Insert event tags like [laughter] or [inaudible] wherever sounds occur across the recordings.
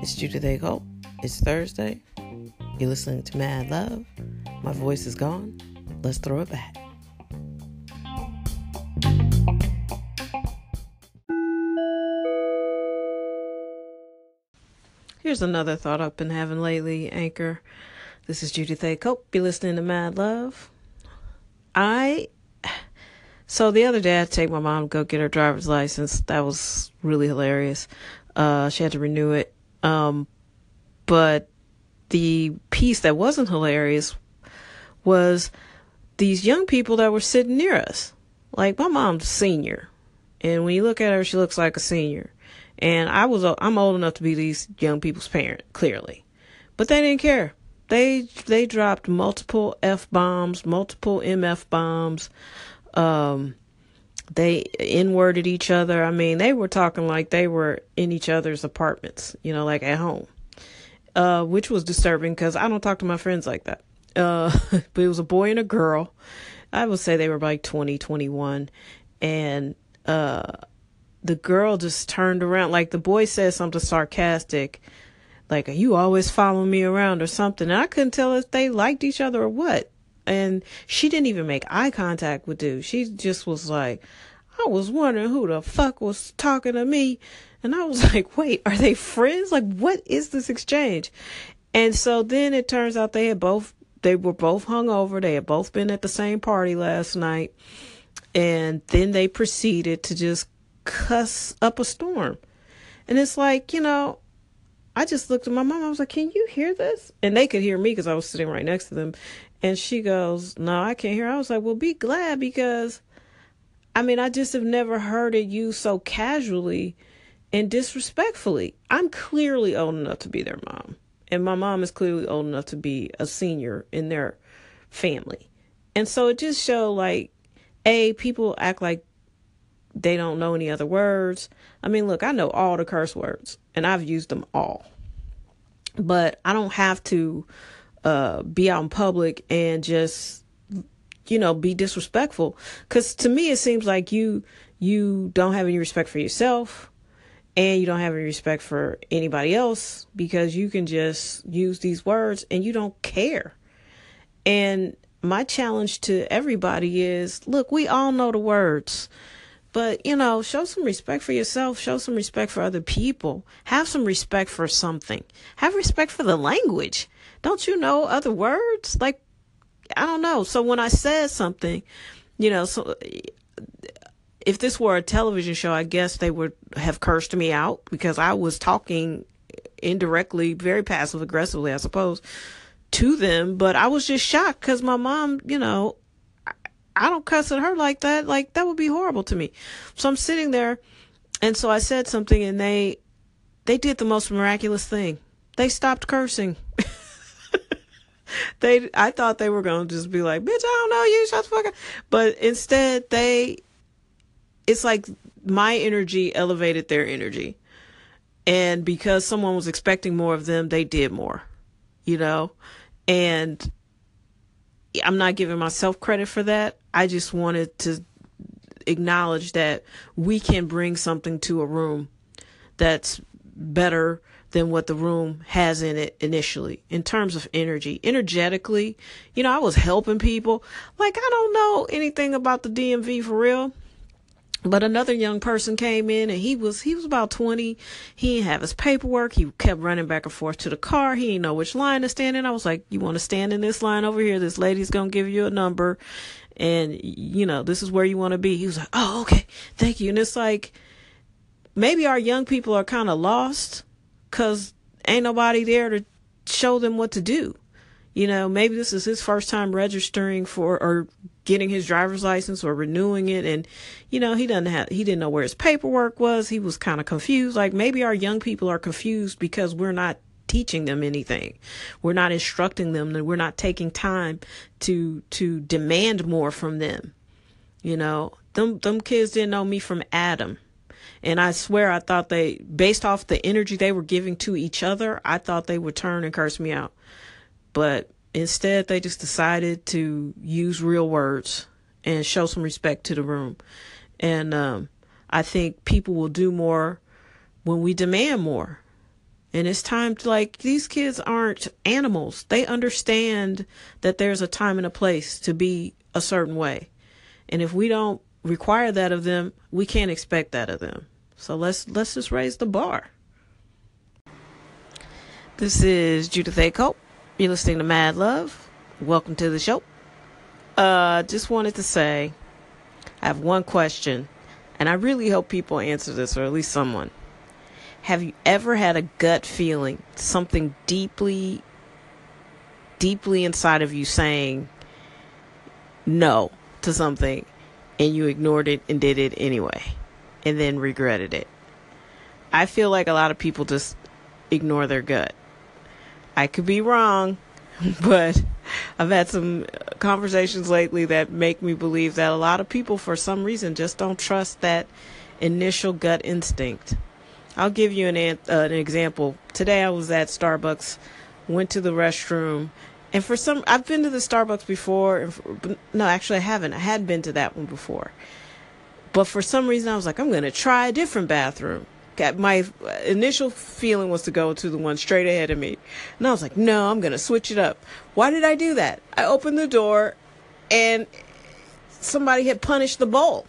It's Judith A. Hope. It's Thursday. You're listening to Mad Love. My voice is gone. Let's throw it back. Here's another thought I've been having lately, Anchor. This is Judith A. Cope. Be listening to Mad Love. I so the other day I take my mom to go get her driver's license. That was really hilarious. Uh, she had to renew it. Um, but the piece that wasn't hilarious was these young people that were sitting near us. Like my mom's a senior, and when you look at her, she looks like a senior. And I was I'm old enough to be these young people's parent, clearly. But they didn't care. They they dropped multiple F bombs, multiple MF bombs. Um they inwarded each other. I mean, they were talking like they were in each other's apartments, you know, like at home. Uh, which was disturbing because I don't talk to my friends like that. Uh, [laughs] but it was a boy and a girl. I would say they were like 20, 21. And, uh, the girl just turned around. Like the boy said something sarcastic, like, Are you always following me around or something. And I couldn't tell if they liked each other or what. And she didn't even make eye contact with dude. She just was like, I was wondering who the fuck was talking to me. And I was [laughs] like, wait, are they friends? Like, what is this exchange? And so then it turns out they had both, they were both hungover. They had both been at the same party last night. And then they proceeded to just cuss up a storm. And it's like, you know, I just looked at my mom. I was like, "Can you hear this?" And they could hear me because I was sitting right next to them. And she goes, "No, I can't hear." I was like, "Well, be glad because, I mean, I just have never heard it used so casually and disrespectfully. I'm clearly old enough to be their mom, and my mom is clearly old enough to be a senior in their family, and so it just showed like, a people act like they don't know any other words. I mean, look, I know all the curse words and I've used them all. But I don't have to uh, be out in public and just you know be disrespectful cuz to me it seems like you you don't have any respect for yourself and you don't have any respect for anybody else because you can just use these words and you don't care. And my challenge to everybody is look, we all know the words. But, you know, show some respect for yourself, show some respect for other people, have some respect for something, have respect for the language. Don't you know other words? Like, I don't know. So when I said something, you know, so if this were a television show, I guess they would have cursed me out because I was talking indirectly, very passive aggressively, I suppose, to them. But I was just shocked because my mom, you know, I don't cuss at her like that. Like that would be horrible to me. So I'm sitting there and so I said something and they they did the most miraculous thing. They stopped cursing. [laughs] they I thought they were to just be like, "Bitch, I don't know you, shut the fuck up." But instead they it's like my energy elevated their energy. And because someone was expecting more of them, they did more. You know? And I'm not giving myself credit for that. I just wanted to acknowledge that we can bring something to a room that's better than what the room has in it initially. In terms of energy energetically you know i was helping people. Like i don't know anything about the dmv for real but another young person came in and he was he was about 20 he didn't have his paperwork. He kept running back and forth to the car. He didn't know which line to stand in. I was like you want to stand in this line over here? This lady's gonna give you a number and you know this is where you want to be. He was like oh okay. Thank you. And it's like maybe our young people are kind of lost because ain't nobody there to show them what to do. You know maybe this is his first time registering for or getting his driver's license or renewing it. And you know he doesn't have he didn't know where his paperwork was. He was kind of confused. Like maybe our young people are confused because we're not teaching them anything. We're not instructing them that we're not taking time to to demand more from them. You know them them kids didn't know me from adam. And I swear I thought they based off the energy they were giving to each other I thought they would turn and curse me out. But Instead, they just decided to use real words and show some respect to the room. And um, I think people will do more when we demand more. And it's time to like, these kids aren't animals. They understand that there's a time and a place to be a certain way. And if we don't require that of them, we can't expect that of them. So let's let's just raise the bar. This is Judith A. Cope. You're listening to Mad Love. Welcome to the show. Uh, just wanted to say, I have one question, and I really hope people answer this, or at least someone. Have you ever had a gut feeling, something deeply, deeply inside of you saying no to something, and you ignored it and did it anyway, and then regretted it? I feel like a lot of people just ignore their gut. I could be wrong, [laughs] but I've had some conversations lately that make me believe that a lot of people, for some reason, just don't trust that initial gut instinct. I'll give you an, uh, an example. Today I was at Starbucks, went to the restroom, and for some, I've been to the Starbucks before. For, no, actually, I haven't. I had been to that one before. But for some reason, I was like, I'm going to try a different bathroom. My initial feeling was to go to the one straight ahead of me. And I was like, no, I'm going to switch it up. Why did I do that? I opened the door and somebody had punished the bowl.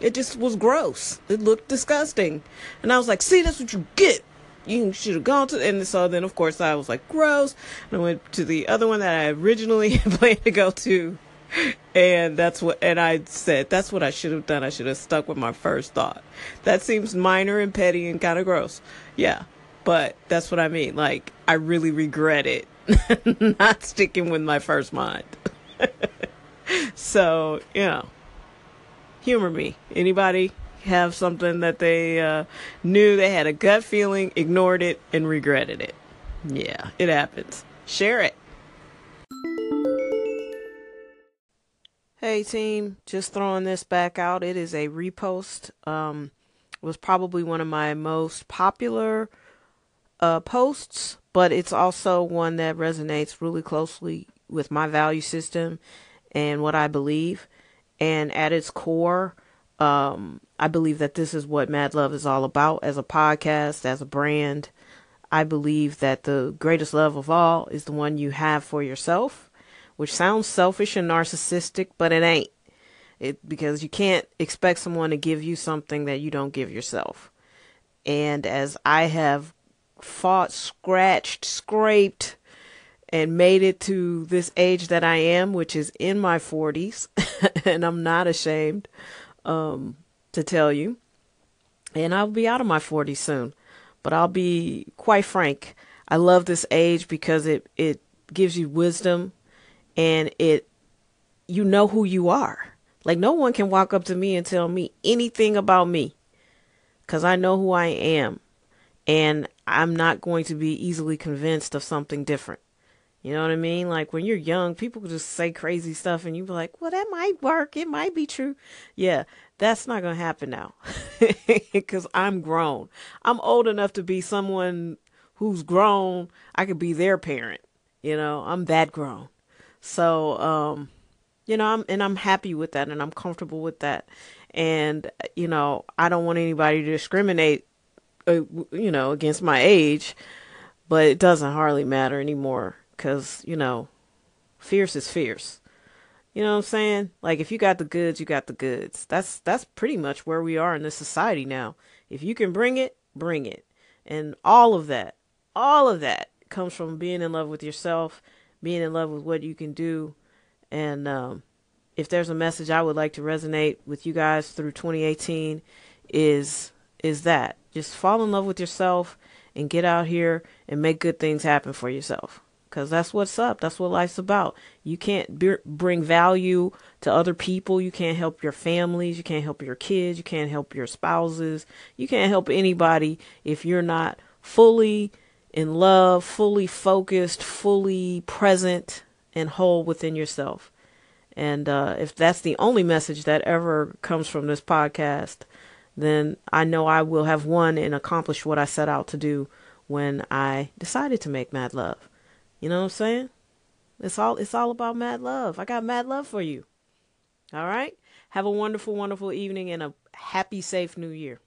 It just was gross. It looked disgusting. And I was like, see, that's what you get. You should have gone to, and so then of course I was like, gross. And I went to the other one that I originally [laughs] planned to go to. And that's what, and I said, that's what I should have done. I should have stuck with my first thought. That seems minor and petty and kind of gross. Yeah. But that's what I mean. Like, I really regret it [laughs] not sticking with my first mind. [laughs] so, you know humor me. Anybody have something that they uh, knew they had a gut feeling, ignored it, and regretted it? Yeah, it happens. Share it. Hey team, just throwing this back out. It is a repost. Um, was probably one of my most popular uh, posts, but it's also one that resonates really closely with my value system and what I believe. And at its core, um, I believe that this is what Mad Love is all about as a podcast, as a brand. I believe that the greatest love of all is the one you have for yourself, which sounds selfish and narcissistic, but it ain't. It because you can't expect someone to give you something that you don't give yourself. And as I have fought, scratched, scraped, and made it to this age that I am, which is in my 40s, [laughs] and I'm not ashamed um, to tell you. And I'll be out of my 40s soon. But I'll be quite frank. I love this age because it, it gives you wisdom and it you know who you are. Like no one can walk up to me and tell me anything about me cuz I know who I am and I'm not going to be easily convinced of something different. You know what I mean? Like when you're young, people just say crazy stuff and you be like, well, that might work. It might be true. Yeah, that's not going to happen now [laughs] because I'm grown. I'm old enough to be someone who's grown. I could be their parent. You know, I'm that grown. So, um, you know, I'm, and I'm happy with that and I'm comfortable with that. And, you know, I don't want anybody to discriminate, uh, you know, against my age, but it doesn't hardly matter anymore because, you know, fierce is fierce. You know what I'm saying? Like if you got the goods, you got the goods. That's that's pretty much where we are in this society now. If you can bring it, bring it. And all of that, all of that comes from being in love with yourself, being in love with what you can do. And um, if there's a message I would like to resonate with you guys through 2018 is is that just fall in love with yourself and get out here and make good things happen for yourself because that's what's up. That's what life's about. You can't be- bring value to other people. You can't help your families. You can't help your kids. You can't help your spouses. You can't help anybody if you're not fully in love, fully focused, fully present, and whole within yourself. And uh, if that's the only message that ever comes from this podcast, then I know I will have won and accomplished what I set out to do when I decided to make Mad Love. You know what I'm saying? It's all it's all about mad love. I got mad love for you. All right? Have a wonderful, wonderful evening and a happy, safe new year.